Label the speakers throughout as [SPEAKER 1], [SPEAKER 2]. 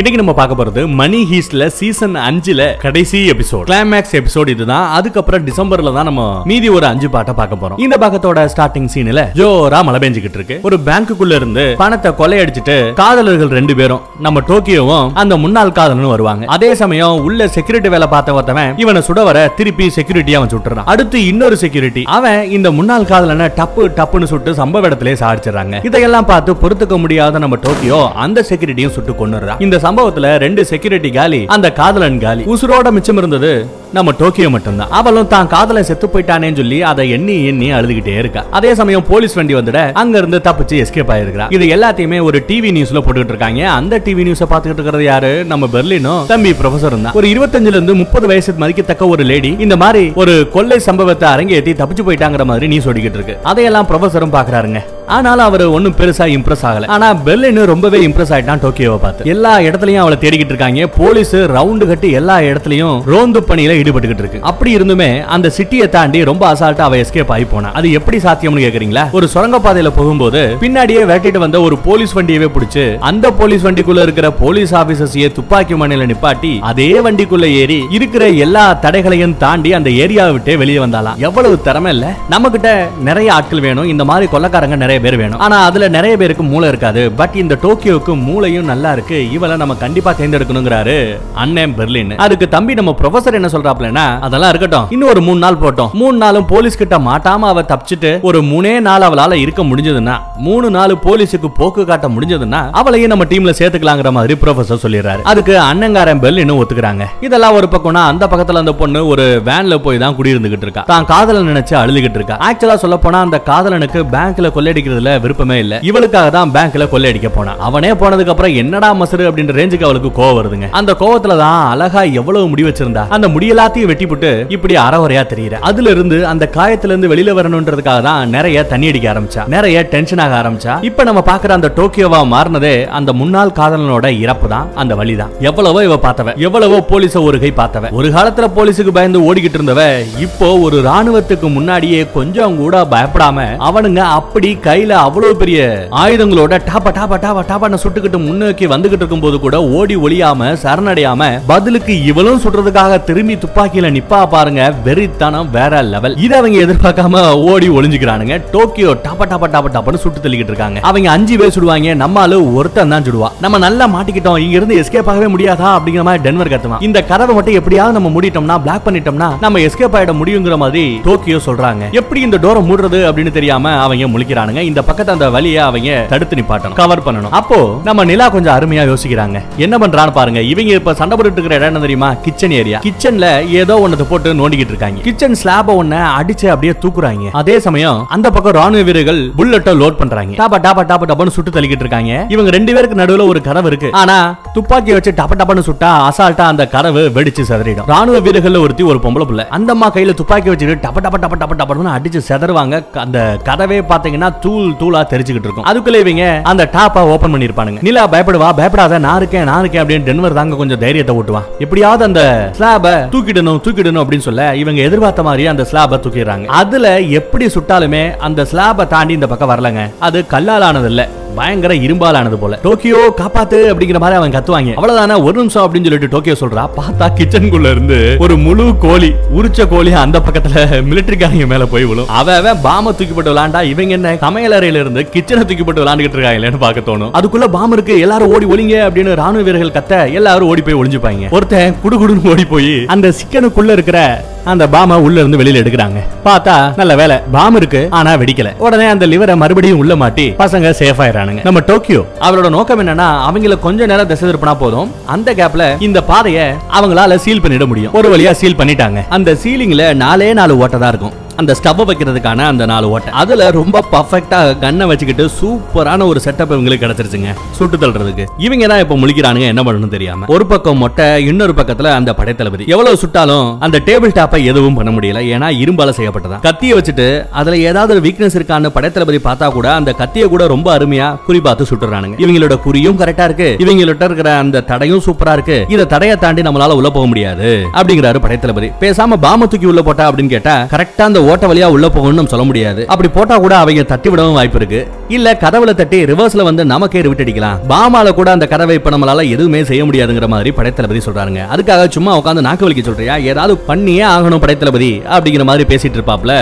[SPEAKER 1] இன்னைக்கு நம்ம பார்க்க போறது மணி ஹீஸ்ட்ல சீசன் அஞ்சுல கடைசி எபிசோட் கிளைமேக்ஸ் எபிசோட் இதுதான். அதுக்கப்புறம் டிசம்பர்ல தான் நம்ம மீதி ஒரு அஞ்சு பாட்டை பார்க்க போறோம். இந்த பாகத்தோட ஸ்டார்டிங் சீன்ல ஜோரா மழை பெஞ்சுக்கிட்டு இருக்கு. ஒரு பேங்க்குள்ள இருந்து பணத்தை கொள்ளையடிச்சிட்டு காதலர்கள் ரெண்டு பேரும் நம்ம டோக்கியோவும் அந்த முன்னாள் காதலனும் வருவாங்க. அதே சமயம் உள்ள செக்யூரிட்டி வேலை பார்த்த ஒருத்தவன் இவனை சுட வர திருப்பி செக்யூரிட்டி அவன் சுட்டுறான். அடுத்து இன்னொரு செக்யூரிட்டி அவன் இந்த முன்னாள் காதலனை டப்பு டப்புன்னு சுட்டு சம்பவ இடத்திலே சாடிச்சிடறாங்க. இதையெல்லாம் பார்த்து பொறுத்துக்க முடியாத நம்ம டோக்கியோ அந்த செக்யூரிட்டியும் சுட்டு கொண்டுறான் இந்த சம்பவத்துல ரெண்டு செக்யூரிட்டி காலி அந்த காதலன் காலி. உசுரோட மிச்சம் இருந்தது நம்ம டோக்கியோ மட்டும்தான். அவளும் தான் காதல செத்து போயிட்டானேன்னு சொல்லி அதை எண்ணி எண்ணி அழுதுகிட்டே இருக்கா. அதே சமயம் போலீஸ் வண்டி வந்துட அங்க இருந்து தப்பிச்சு எஸ்கேப் ஆயிருக்கா இது எல்லாத்தையுமே ஒரு டிவி நியூஸ்ல போட்டுக்கிட்டு இருக்காங்க. அந்த டிவி நியூஸ பாத்துக்கிட்டு இருக்கிறது யாரு? நம்ம பெர்லினும் தம்பி ப்ரொஃபசர் தான். ஒரு இருபத்தஞ்சுல இருந்து முப்பது வயசு மதிக்கத்தக்க ஒரு லேடி இந்த மாதிரி ஒரு கொள்ளை சம்பவத்தை அரங்கேற்றி தப்பிச்சு போயிட்டாங்கிற மாதிரி நியூஸ் ஓடிக்கிட்டு இருக்கு. அதையெல்லாம் ப்ரொஃபசரும் பாக்குறாருங்க ஆனாலும் அவர் ஒன்னும் பெருசா இம்ப்ரெஸ் ஆகல. ஆனா பெர்லின் ரொம்பவே இம்ப்ரெஸ் ஆயிட்டான் டோக்கியோவை பார்த்து. எல்லா இடத்துலயும் அவளை தேடிக்கிட்டு இருக்காங்க. போலீஸ் ரவுண்டு கட்டி எல்லா இடத்துலயும் ரோந்து பணியில ஈடுபட்டுகிட்டு இருக்கு. அப்படி இருந்துமே அந்த சிட்டியை தாண்டி ரொம்ப அசால்ட்டா அவ எஸ்கேப் ஆகி போனா அது எப்படி சாத்தியம்னு கேக்குறீங்களா? ஒரு சுரங்கப்பாதையில போகும்போது பின்னாடியே விரட்டிட்டு வந்த ஒரு போலீஸ் வண்டியவே பிடிச்சு அந்த போலீஸ் வண்டிக்குள்ள இருக்கிற போலீஸ் ஆபீசர்ஸையே துப்பாக்கி மணில நிப்பாட்டி அதே வண்டிக்குள்ள ஏறி இருக்கிற எல்லா தடைகளையும் தாண்டி அந்த ஏரியாவை விட்டே வெளியே வந்தாலாம் எவ்வளவு திறமை இல்ல? நம்ம கிட்ட நிறைய ஆட்கள் வேணும். இந்த மாதிரி கொள்ளக்காரங்க நிறைய பேர் வேணும். ஆனா அதுல நிறைய பேருக்கு மூளை இருக்காது. பட் இந்த டோக்கியோக்கு மூளையும் நல்லா இருக்கு. இவளை நம்ம கண்டிப்பா தேர்ந்தெடுக்கணுங்கிறாரு அண்ணன் பெர்லின். அதுக்கு தம்பி நம்ம ப்ரொஃபசர் என்ன சொல்றாப்லன்னா அதெல்லாம் இருக்கட்டும். இன்னும் ஒரு மூணு நாள் போட்டோம். மூணு நாளும் போலீஸ் கிட்ட மாட்டாம அவ தப்பிச்சுட்டு ஒரு மூணே நாள் அவளால இருக்க முடிஞ்சதுன்னா மூணு நாள் போலீஸுக்கு போக்கு காட்ட முடிஞ்சதுன்னா அவளையும் நம்ம டீம்ல சேர்த்துக்கலாங்கிற மாதிரி ப்ரொஃபசர் சொல்லிடுறாரு. அதுக்கு அண்ணங்காரன் பெல் இன்னும் ஒத்துக்கிறாங்க. இதெல்லாம் ஒரு பக்கம்னா அந்த பக்கத்துல அந்த பொண்ணு ஒரு வேன்ல போய் தான் குடியிருந்துகிட்டு இருக்கா. தான் காதலன் நினைச்சு அழுதுகிட்டு இருக்கா. ஆக்சுவலா சொல்ல போனா அந்த காதலனுக்கு பேங்க்ல கொள்ளையடிக்கிறதுல விருப்பமே இல்ல. இவளுக்காக தான் பேங்க்ல கொள்ளையடிக்க போனா. அவனே போனதுக்கு அப்புறம் என்னடா மசரு அப்படின்ற ரேஞ்சுக்கு அவளுக்கு கோவம் வருதுங்க. அந்த கோவத்துல தான் அழகா எவ்வளவு முடி வச்சிருந்தா. அந்த முடி எல்லாத்தையும் வெட்டி போட்டு இப்படி அறவரையா தெரியுற. அதுல இருந்து அந்த காயத்துல இருந்து வெளியில வரணும்ன்றதுக்காக தான் நிறைய தண்ணி அடிக்க ஆரம்பிச்சா. நிறைய டென்ஷன் ஆக ஆரம்பிச்சா. இப்ப நம்ம பாக்குற அந்த டோக்கியோவா மாறினதே அந்த முன்னாள் காதலனோட இறப்பு தான் அந்த வழிதான் எவ்வளவோ இவ பார்த்தவ எவ்வளவோ போலீஸ ஒரு கை பார்த்தவ. ஒரு காலத்துல போலீஸுக்கு பயந்து ஓடிக்கிட்டு இருந்தவ இப்போ ஒரு ராணுவத்துக்கு முன்னாடியே கொஞ்சம் கூட பயப்படாம அவனுங்க அப்படி கையில அவ்வளவு பெரிய ஆயுதங்களோட டாப்பா டாப்பா டாப்பா டாப்பான்னு சுட்டுக்கிட்டு முன்னோக்கி வந்துகிட்டு இருக்கும்போது கூட ஓடி ஒளியாம சரணடையாம பதிலுக்கு இவளும் சுடுறதுக்காக திரும்பி துப்பாக்கியில நிப்பா பாருங்க வெறித்தனம் வேற லெவல் இத அவங்க எதிர்பார்க்காம ஓடி ஒளிஞ்சுக்கிறானுங்க. டோக்கியோ டப்ப டாப்பா டாப்பா டாப்பான்னு சுட்டு தள்ளிக்கிட்டு இருக்காங்க. அவங்க அஞ்சு பேர் சுடுவாங்க நம்மால ஒருத்தன் தான் சுடுவா நம்ம நல்லா மாட்டிக்கிட்டோம் இங்க இருந்து எஸ்கேப் ஆகவே முடியாதா அப்படிங்கிற மாதிரி டென்வர் கத்துவான். இந்த கதவை மட்டும் எப்படியாவது நம்ம மூடிட்டோம்னா பிளாக் பண்ணிட்டோம்னா நம்ம எஸ்கேப் ஆயிட முடியுங்கிற மாதிரி டோக்கியோ சொல்றாங்க. எப்படி இந்த டோரை மூடுறது அப்படின்னு தெரியாம அவங்க முழிக்கிறானுங்க. இந்த பக்கத்து அந்த வழியை அவங்க தடுத்து நிப்பாட்டணும் கவர் பண்ணணும். அப்போ நம்ம நிலா கொஞ்சம் அருமையா யோசிக்கிறாங்க. என்ன பண்றான்னு பாருங்க. இவங்க இப்ப சண்டை போட்டு இருக்கிற இடம் என்ன தெரியுமா? கிச்சன் ஏரியா கிச்சன்ல ஏதோ ஒன்னத போட்டு நோண்டிக்கிட்டு இருக்காங்க. கிச்சன் ஸ்லாப ஒன்ன அடிச்சு அப்படியே தூக்குறாங்க. அதே சமயம் அந்த பக்கம் ராணுவ வீரர்கள் புல்லட்டை லோட் பண்றாங்க. டாபா டாபா டாபா டாபான்னு சுட்டு தள்ளிக்கிட்டு இருக்காங்க. இவங்க ரெண்டு பேருக்கு நடுவுல ஒரு கதவு இருக்கு. ஆனா துப்பாக்கி வச்சு டப டப்பான்னு சுட்டா அசால்ட்டா அந்த கதவு வெடிச்சு செதறிடும். ராணுவ வீரர்கள் ஒருத்தி ஒரு பொம்பளை புள்ள. அந்த அம்மா கையில துப்பாக்கி வச்சுட்டு டப டப டப டப டப்பன்னு அடிச்சு செதறுவாங்க. அந்த கதவே பாத்தீங்கன்னா தூள் தூளா தெரிச்சுக்கிட்டு இருக்கும். அதுக்குள்ள இவங்க அந்த டாப்பா ஓபன் பண்ணிருப்பானுங்க நிலா பயப்படுவா பயப்படாத நான் இருக்கேன் நான் இருக்கேன் அப்படின்னு டென்வர் தாங்க கொஞ்சம் தைரியத்தை ஓட்டுவான் எப்படியாவது அந்த ஸ்லாப தூக்கி தூக்கிடணும் தூக்கிடணும் அப்படின்னு சொல்ல இவங்க எதிர்பார்த்த மாதிரி அந்த ஸ்லாபை தூக்கிடுறாங்க. அதுல எப்படி சுட்டாலுமே அந்த ஸ்லாபை தாண்டி இந்த பக்கம் வரலங்க. அது கல்லால் ஆனது பயங்கர இரும்பாலானது போல. டோக்கியோ காப்பாத்து அப்படிங்கிற மாதிரி அவன் கத்துவாங்க. அவ்வளவுதானே ஒரு நிமிஷம் அப்படின்னு சொல்லிட்டு டோக்கியோ சொல்றா. பார்த்தா கிச்சனுக்குள்ள இருந்து ஒரு முழு கோழி உரிச்ச கோழி அந்த பக்கத்துல மிலிட்டரிக்காரங்க மேல போய் விழும். அவன் பாம தூக்கிப்பட்டு விளாண்டா. இவங்க என்ன சமையலறையில இருந்து கிச்சனை தூக்கிப்பட்டு விளாண்டுகிட்டு இருக்காங்களேன்னு பார்க்க தோணும். அதுக்குள்ள பாம இருக்கு. எல்லாரும் ஓடி ஒளிங்க அப்படின்னு ராணுவ வீரர்கள் கத்த எல்லாரும் ஓடி போய் ஒளிஞ்சுப்பாங்க. ஒருத்தன் குடுகுடுன்னு ஓடி போய் அந்த சிக்கனுக்குள்ள இருக்கிற அந்த பாம உள்ள இருந்து வெளியில எடுக்கிறாங்க. பார்த்தா நல்ல வேலை பாம் இருக்கு ஆனா வெடிக்கல. உடனே அந்த லிவரை மறுபடியும் உள்ள மாட்டி பசங்க சேஃப் ஆயிரானுங்க நம்ம டோக்கியோ. அவரோட நோக்கம் என்னன்னா அவங்கள கொஞ்ச நேரம் திசை திருப்பினா போதும். அந்த கேப்ல இந்த பாதையை அவங்களால சீல் பண்ணிட முடியும். ஒரு வழியா சீல் பண்ணிட்டாங்க. அந்த சீலிங்ல நாலே நாலு ஓட்டதா இருக்கும். அந்த ஸ்டவ் வைக்கிறதுக்கான அந்த நாலு ஓட்டை. அதுல ரொம்ப பர்ஃபெக்டா கண்ணை வச்சுக்கிட்டு சூப்பரான ஒரு செட்டப் இவங்களுக்கு கிடைச்சிருச்சுங்க. சுட்டு தள்ளுறதுக்கு. இவங்க தான் இப்ப முழிக்கிறானுங்க என்ன பண்ணணும் தெரியாம. ஒரு பக்கம் மொட்டை இன்னொரு பக்கத்துல அந்த படைத்தளபதி. எவ்வளவு சுட்டாலும் அந்த டேபிள் டாப்பை எதுவும் பண்ண முடியல. ஏன்னா இரும்பால செய்யப்பட்டதா கத்தியை வச்சுட்டு அதுல ஏதாவது ஒரு வீக்னஸ் இருக்கான்னு படைத்தளபதி பார்த்தா கூட அந்த கத்தியை கூட ரொம்ப அருமையா குறி பார்த்து சுட்டுறானுங்க. இவங்களோட குறியும் கரெக்டா இருக்கு. இவங்கள்ட்ட இருக்கிற அந்த தடையும் சூப்பரா இருக்கு. இத தடையை தாண்டி நம்மளால உள்ள போக முடியாது. அப்படிங்கிறாரு படைத்தளபதி. பேசாம பாம தூக்கி உள்ள போட்டா அப்படின்னு கேட்டா கரெக்டா அந்த ஓட்ட வழியா உள்ள போகணும்னு நம்ம சொல்ல முடியாது. அப்படி போட்டா கூட அவங்க தட்டி விடவும் வாய்ப்பு இருக்கு. இல்ல கதவுல தட்டி ரிவர்ஸ்ல வந்து நமக்கே ரிவிட்டடிக்கலாம் பாமால கூட அந்த கதவை இப்ப நம்மளால எதுவுமே செய்ய முடியாதுங்கிற மாதிரி படைத்தளபதி சொல்றாங்க அதுக்காக சும்மா உட்காந்து நாக்கு வலிக்க சொல்றியா? ஏதாவது பண்ணியே ஆகணும் படைத்தளபதி அப்படிங்கிற மாதிரி பேசிட்டு இருப்பாப்ல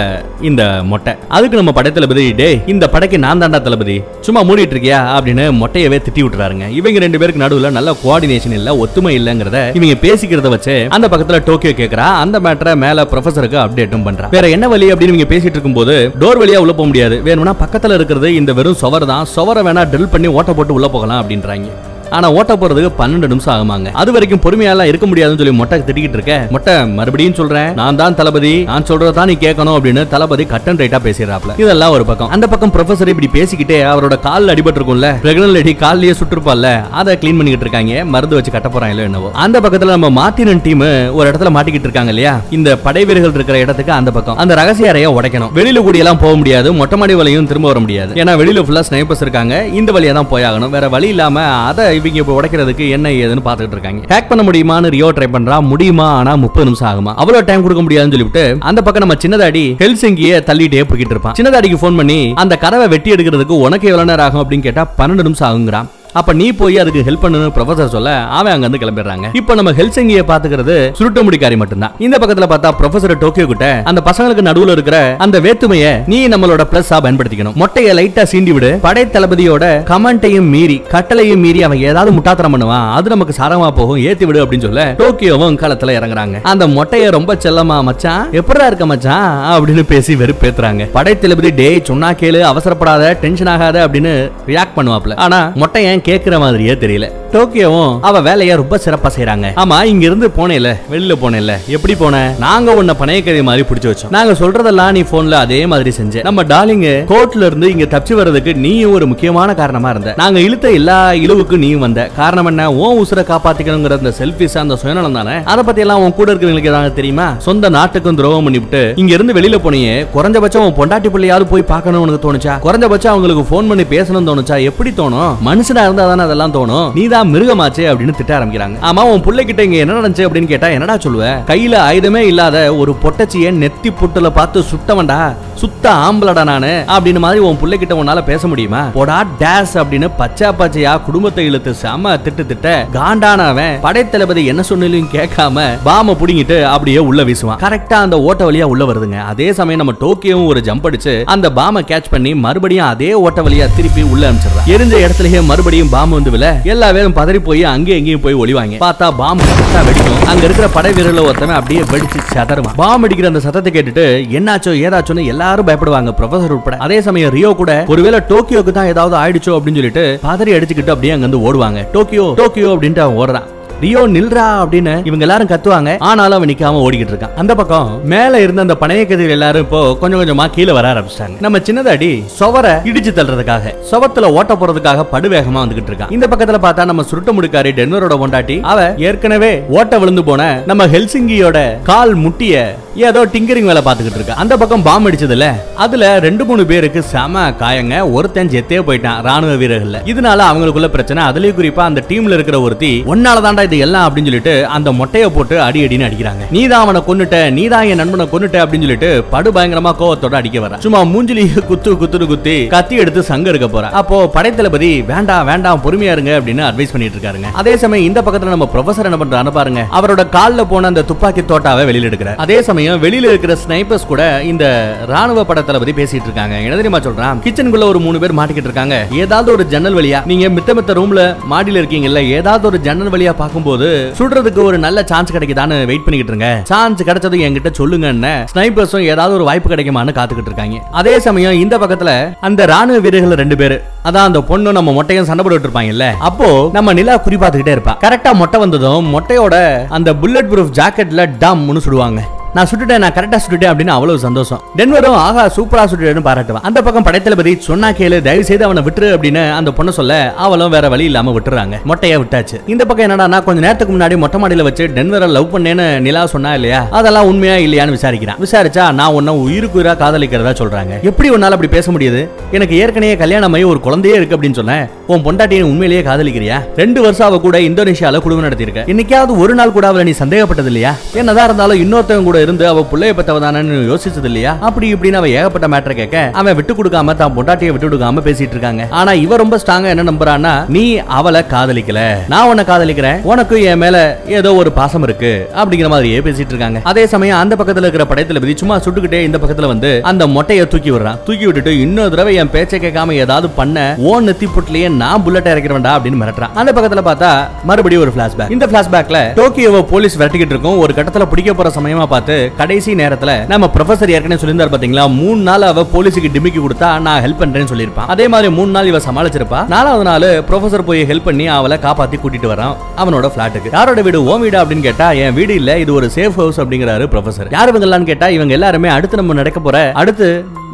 [SPEAKER 1] இந்த மொட்டை. அதுக்கு நம்ம படைத்தளபதி டே இந்த படைக்கு நான் தாண்டா தளபதி. சும்மா மூடிட்டு இருக்கியா? அப்படின்னு மொட்டையவே திட்டி விட்டுறாருங்க. இவங்க ரெண்டு பேருக்கு நடுவுல நல்ல கோஆர்டினேஷன் இல்ல ஒத்துமை இல்லங்கிறத இவங்க பேசிக்கிறத வச்சு அந்த பக்கத்துல டோக்கியோ கேக்குறா. அந்த மேட்டரை மேல ப்ரொஃபசருக்கு அப்டேட்டும் பண்றா. வேற என்ன வழி அப்படின்னு பேசிட்டு பேசிட்டு இருக்கும்போது டோர் வழியா உள்ள போக முடியாது. வேணும்னா பக்கத்துல இருக்கிறது இந்த வெறும் சுவர் தான் சுவரை வேணா ட்ரில் பண்ணி ஓட்ட போட்டு உள்ள போகலாம் அப்படின்றாங்க. ஆனா ஓட்ட போறதுக்கு பன்னெண்டு நிமிஷம் ஆகுமாங்க. அது வரைக்கும் பொறுமையாலாம் இருக்க முடியாதுன்னு சொல்லி மொட்டை திட்டிக்கிட்டு இருக்க. மொட்டை மறுபடியும் சொல்றேன். நான் தான் தளபதி. நான் சொல்றதா நீ கேட்கணும் அப்படின்னு தளபதி கட்டன் ரைட்டா பேசிடுறாப்ல. இதெல்லாம் ஒரு பக்கம். அந்த பக்கம் ப்ரொஃபசர் இப்படி பேசிக்கிட்டே அவரோட கால் அடிபட்டு இருக்கும்ல பிரெக்னன் லேடி கால்லயே சுட்டுருப்பால அதை க்ளீன் பண்ணிக்கிட்டு இருக்காங்க. மருந்து வச்சு கட்ட போறாங்க என்னவோ. அந்த பக்கத்துல நம்ம மாத்தினன் டீம் ஒரு இடத்துல மாட்டிக்கிட்டு இருக்காங்க இல்லையா? இந்த படை வீரர்கள் இருக்கிற இடத்துக்கு அந்த பக்கம். அந்த ரகசிய அறையை உடைக்கணும். வெளியில கூடி எல்லாம் போக முடியாது. மொட்டை மாடி வழியும் திரும்ப வர முடியாது. ஏன்னா வெளியில ஃபுல்லா ஸ்னைப்பர்ஸ் இருக்காங்க. இந்த வழியா தான் போயாகணும். வேற வழி இல்லாம அதை இவங்க இப்போ உடைக்கிறதுக்கு என்ன ஏதுன்னு பார்த்துட்டு இருக்காங்க. ஹேக் பண்ண முடியுமான்னு ரியோ ட்ரை பண்றா முடியுமா? ஆனா முப்பது நிமிஷம் ஆகுமா? அவ்வளவு டைம் கொடுக்க முடியாதுன்னு சொல்லிவிட்டு அந்த பக்கம் நம்ம சின்னதாடி ஹெல்சிங்கிய தள்ளிட்டே போய்கிட்டு இருப்பான். சின்னதாடிக்கு ஃபோன் பண்ணி அந்த கதவை வெட்டி எடுக்கிறதுக்கு உனக்கு எவ்வளவு நேரம் ஆகும் அப்படின்னு கேட்டா பன்னெண்டு நிமிஷம் ஆகுங்கிறான். அப்ப நீ போய் அதுக்கு ஹெல்ப் பண்ணணும் ப்ரொஃபசர் சொல்ல அவன் அங்க இருந்து கிளம்பிடுறாங்க. இப்போ நம்ம ஹெல்சங்கிய பாத்துக்கிறது சுருட்ட முடிக்காரி மட்டும்தான். இந்த பக்கத்துல பார்த்தா ப்ரொஃபசர் டோக்கியோ கிட்ட அந்த பசங்களுக்கு நடுவுல இருக்கிற அந்த வேத்துமைய நீ நம்மளோட பிளஸ்ஸா பயன்படுத்திக்கணும். மொட்டைய லைட்டா சீண்டி விடு. படை தளபதியோட கமெண்ட்டையும் மீறி கட்டளையும் மீறி அவன் ஏதாவது முட்டாத்தரம் பண்ணுவான். அது நமக்கு சாரமா போகும் ஏத்தி விடு அப்படின்னு சொல்ல டோக்கியோவும் களத்துல இறங்குறாங்க. அந்த மொட்டைய ரொம்ப செல்லமா மச்சான்? எப்படா இருக்க மச்சான்? அப்படின்னு பேசி வெறுப்பேத்துறாங்க. படை தளபதி டேய் சொன்னா கேளு அவசரப்படாத டென்ஷன் ஆகாத அப்படின்னு ரியாக்ட் பண்ணுவாப்ல ஆனா மொட்டையன் ஏன் கேக்குற மாதிரியே தெரியல. டோக்கியோவும் அவ வேலைய ரொம்ப சிறப்பா செய்யறாங்க ஆமா இங்க இருந்து போனேல வெளியில போனேல. எப்படி போன? நாங்க உன்னை பணையக்கதை மாதிரி பிடிச்சு வச்சோம். நாங்க சொல்றதெல்லாம் நீ போன்ல அதே மாதிரி செஞ்ச. நம்ம டார்லிங் கோர்ட்ல இருந்து இங்க தப்பிச்சு வர்றதுக்கு நீயும் ஒரு முக்கியமான காரணமா இருந்த. நாங்க இழுத்த எல்லா இழுவுக்கும் நீயும் வந்த. காரணம் என்ன? உன் உசுரை காப்பாத்திக்கணுங்கிற அந்த செல்ஃபிஸ் அந்த சுயநலம் தானே? அதை பத்தி எல்லாம் உன் கூட இருக்கிறவங்களுக்கு ஏதாவது தெரியுமா? சொந்த நாட்டுக்கும் துரோகம் பண்ணிவிட்டு இங்க இருந்து வெளியில போனியே குறைஞ்சபட்சம் உன் பொண்டாட்டி பிள்ளையாவது போய் பார்க்கணும்னு உனக்கு தோணுச்சா? குறைஞ்சபட்சம் அவங்களுக்கு போன் பண்ணி பேசணும்னு தோணுச்சா? எப்படி தோணும்? மனுஷனா இருந்தா தானே அதெல்லாம் தோணும்? நீ தான் மிருகமாச்சே அப்படின்னு திட்ட ஆரம்பிக்கிறாங்க. ஆமா உன் பிள்ளைகிட்ட இங்க என்ன நடந்துச்சு அப்படின்னு கேட்டா என்னடா சொல்லுவ? கையில ஆயுதமே இல்லாத ஒரு பொட்டச்சிய நெத்தி புட்டுல பார்த்து சுட்டவன்டா சுத்த ஆம்பளடா நானு அப்படின்னு மாதிரி உன் பிள்ளைகிட்ட உன்னால பேச முடியுமா? போடா டேஸ் அப்படின்னு பச்சா பச்சையா குடும்பத்தை இழுத்து செம திட்டு திட்ட காண்டானவன் படைத்தளபதி என்ன சொன்னாலும் கேட்காம பாம புடிங்கிட்டு அப்படியே உள்ள வீசுவான். கரெக்டா அந்த ஓட்ட வழியா உள்ள வருதுங்க. அதே சமயம் நம்ம டோக்கியோவும் ஒரு ஜம்ப் அடிச்சு அந்த பாம கேட்ச் பண்ணி மறுபடியும் அதே ஓட்ட வழியா திருப்பி உள்ள அனுப்பிச்சிடுறான். எரிஞ்ச இடத்துலயே மறுபடியும் பாம்பு வந்து வில எல்லா பேரும் பதறி போய் அங்கேயும் எங்கேயும் போய் ஒளிவாங்க. பார்த்தா பாம்பு கரெக்டா வெடிக்கும். அங்க இருக்கிற படை வீரர்ல ஒருத்தவன் அப்படியே வெடிச்சு சதறுவான். பாம்பு அடிக்கிற அந்த சத்தத்தை கேட்டுட்டு என்னாச்சோ ஏதாச்சோன்னு எல்லாரும் பயப்படுவாங்க ப்ரொஃபசர் உட்பட. அதே சமயம் ரியோ கூட ஒருவேளை டோக்கியோக்கு தான் ஏதாவது ஆயிடுச்சோ? அப்படின்னு சொல்லிட்டு பதறி அடிச்சுக்கிட்டு அப்படியே அங்க வந்து ஓடுவாங்க. டோக்கியோ டோக்கியோ அப்படின்ட்டு அவன் ஓடுறான். ரியோ நில்றா அப்படின்னு இவங்க எல்லாரும் கத்துவாங்க. ஆனாலும் அவன் நிக்காம ஓடிக்கிட்டு இருக்கான். அந்த பக்கம் மேல இருந்த அந்த பணைய கதிர் எல்லாரும் இப்போ கொஞ்சம் கொஞ்சமா கீழே வர ஆரம்பிச்சிட்டாங்க. நம்ம சின்னதாடி சுவரை இடிச்சு தள்ளுறதுக்காக சுவத்துல ஓட்ட போறதுக்காக படுவேகமா வந்துகிட்டு இருக்கான். இந்த பக்கத்துல பார்த்தா நம்ம சுருட்ட முடுக்காரி டென்னரோட பொண்டாட்டி அவ ஏற்கனவே ஓட்ட விழுந்து போன நம்ம ஹெல்சிங்கியோட கால் முட்டிய ஏதோ டிங்கரிங் வேலை பார்த்துக்கிட்டு இருக்கா. அந்த பக்கம் பாம் அடிச்சதுல அதுல ரெண்டு மூணு பேருக்கு செம காயங்க. ஒருத்தன் செத்தே போயிட்டான் ராணுவ வீரர்கள் இதனால அவங்களுக்குள்ள பிரச்சனை. அதுலயும் குறிப்பா அந்த டீம்ல இருக்கிற ஒருத்தி ஒன்னால தாண்டா இது எல்லாம் அப்படின்னு சொல்லிட்டு அந்த மொட்டையை போட்டு அடி அடின்னு அடிக்கிறாங்க. நீ தான் அவனை கொன்னுட்ட. நீ தான் என் நண்பனை கொன்னுட்ட அப்படின்னு சொல்லிட்டு படு பயங்கரமா கோவத்தோட அடிக்க வர சும்மா மூஞ்சிலி குத்து குத்துன்னு குத்தி கத்தி எடுத்து சங்க எடுக்க போற. அப்போ படைத்தளபதி வேண்டாம் வேண்டாம் பொறுமையா இருங்க அப்படின்னு அட்வைஸ் பண்ணிட்டு இருக்காருங்க. அதே சமயம் இந்த பக்கத்துல நம்ம ப்ரொஃபசர் என்ன பண்றாரு பாருங்க. அவரோட கால்ல போன அந்த துப்பாக்கி தோட்டாவை வெளியில எடுக்கிறார். அதே சமயம் வெளியில இருக்கிற ஸ்னைப்பர்ஸ் கூட இந்த ராணுவ பட தளபதி பேசிட்டு இருக்காங்க. என்ன தெரியுமா சொல்றான்? கிச்சனுக்குள்ள ஒரு மூணு பேர் மாட்டிக்கிட்டு இருக்காங்க. ஏதாவது ஒரு ஜன்னல் வழியா நீங்க மித்த மித்த ரூம்ல மாடியில இருக்கீங்கல்ல ஏதாவது ஒரு ஜன்னல் வழியா பார்க்கும்போது சுடுறதுக்கு ஒரு நல்ல சான்ஸ் கிடைக்குதான்னு வெயிட் பண்ணிக்கிட்டு இருங்க. சான்ஸ் கிடைச்சதும் என்கிட்ட சொல்லுங்கன்னு ஸ்னைப்பர்ஸும் ஏதாவது ஒரு வாய்ப்பு கிடைக்குமான்னு காத்துக்கிட்டு இருக்காங்க. அதே சமயம் இந்த பக்கத்துல அந்த ராணுவ வீரர்கள் ரெண்டு பேரு அதான் அந்த பொண்ணு நம்ம மொட்டையும் சண்டை போட்டுட்டு இருப்பாங்கல்ல அப்போ நம்ம நிலா குறி பார்த்துக்கிட்டே இருப்பா. கரெக்டா மொட்டை வந்ததும் மொட்டையோட அந்த புல்லட் ப்ரூஃப் ஜாக்கெட்ல டம்னு சுடுவாங்க நான் சுட்டுட்டேன் நான் கரெக்டா சுட்டுட்டேன் அப்படின்னு அவ்வளவு சந்தோஷம். டென்வரும் ஆகா சூப்பரா சுட்டுட்டேன்னு பாராட்டுவான். அந்த பக்கம் படைத்தளபதி சொன்னா கேளு தயவு செய்து அவனை விட்டுரு அப்படின்னு அந்த பொண்ணு சொல்ல அவளும் வேற வழி இல்லாம விட்டுறாங்க. மொட்டையா விட்டாச்சு. இந்த பக்கம் என்னடா கொஞ்ச நேரத்துக்கு முன்னாடி மொட்டை மாடியில வச்சு டென்வரை லவ் பண்ணேன்னு நிலா சொன்னா இல்லையா? அதெல்லாம் உண்மையா இல்லையான்னு விசாரிக்கிறான். விசாரிச்சா நான் உன்ன உயிருக்கு உயிரா காதலிக்கிறதா சொல்றாங்க. எப்படி உன்னால அப்படி பேச முடியுது? எனக்கு ஏற்கனவே கல்யாணம் ஆகி ஒரு குழந்தையே இருக்கு அப்படின்னு சொன்னேன். உன் பொண்டாட்டியை உண்மையிலேயே காதலிக்கிறியா? ரெண்டு வருஷம் அவ கூட இந்தோனேஷியால குடும்பம் நடத்தியிருக்க. இன்னைக்காவது ஒரு நாள் கூட அவளை நீ சந்தேகப்பட்டது இல்லையா? என்னதான் இருந்தாலும் இன்னொருத்தவங்க கூட கூட இருந்து அவ புள்ளைய பெத்தவதானு யோசிச்சது இல்லையா? அப்படி இப்படின்னு அவன் ஏகப்பட்ட மேட்டர் கேட்க அவன் விட்டு கொடுக்காம தான் பொண்டாட்டியை விட்டு கொடுக்காம பேசிட்டு இருக்காங்க. ஆனா இவ ரொம்ப ஸ்ட்ராங்கா என்ன நம்புறான்னா நீ அவளை காதலிக்கல. நான் உன்னை காதலிக்கிறேன். உனக்கு என் மேல ஏதோ ஒரு பாசம் இருக்கு அப்படிங்கிற மாதிரியே பேசிட்டு இருக்காங்க. அதே சமயம் அந்த பக்கத்துல இருக்கிற படையத்துல விதி சும்மா சுட்டுக்கிட்டே இந்த பக்கத்துல வந்து அந்த மொட்டைய தூக்கி விடுறான். தூக்கி விட்டுட்டு இன்னொரு தடவை என் பேச்சை கேட்காம ஏதாவது பண்ண ஓ நெத்தி புட்லயே நான் புல்லட் இறக்கிறவன்டா அப்படின்னு மிரட்டுறான். அந்த பக்கத்துல பார்த்தா மறுபடியும் ஒரு பிளாஷ்பேக் இந்த பிளாஷ்பேக்ல டோக்கியோவை போலீஸ் விரட்டிக்கிட்டு இருக்கும். ஒரு கட்டத்துல பிடிக்க போற சமயமா பார்த்து கடைசி நேரத்துல நம்ம ப்ரொஃபசர் ஏற்கனவே சொல்லியிருந்தார் பாத்தீங்களா? மூணு நாள் அவ போலீஸுக்கு டிமிக்கி கொடுத்தா நான் ஹெல்ப் பண்றேன்னு சொல்லியிருப்பான். அதே மாதிரி மூணு நாள் இவ சமாளிச்சிருப்பா. நாலாவது நாள் ப்ரொஃபசர் போய் ஹெல்ப் பண்ணி அவளை காப்பாத்தி கூட்டிட்டு வரான். அவனோட பிளாட்டுக்கு யாரோட வீடு? ஓ வீடு? அப்படின்னு கேட்டா என் வீடு இல்ல இது ஒரு சேஃப் ஹவுஸ் அப்படிங்கிறாரு ப்ரொஃபசர் யார் இவங்கெல்லாம் கேட்டா இவங்க எல்லாருமே அடுத்து நம்ம நடக்க போற அடுத்து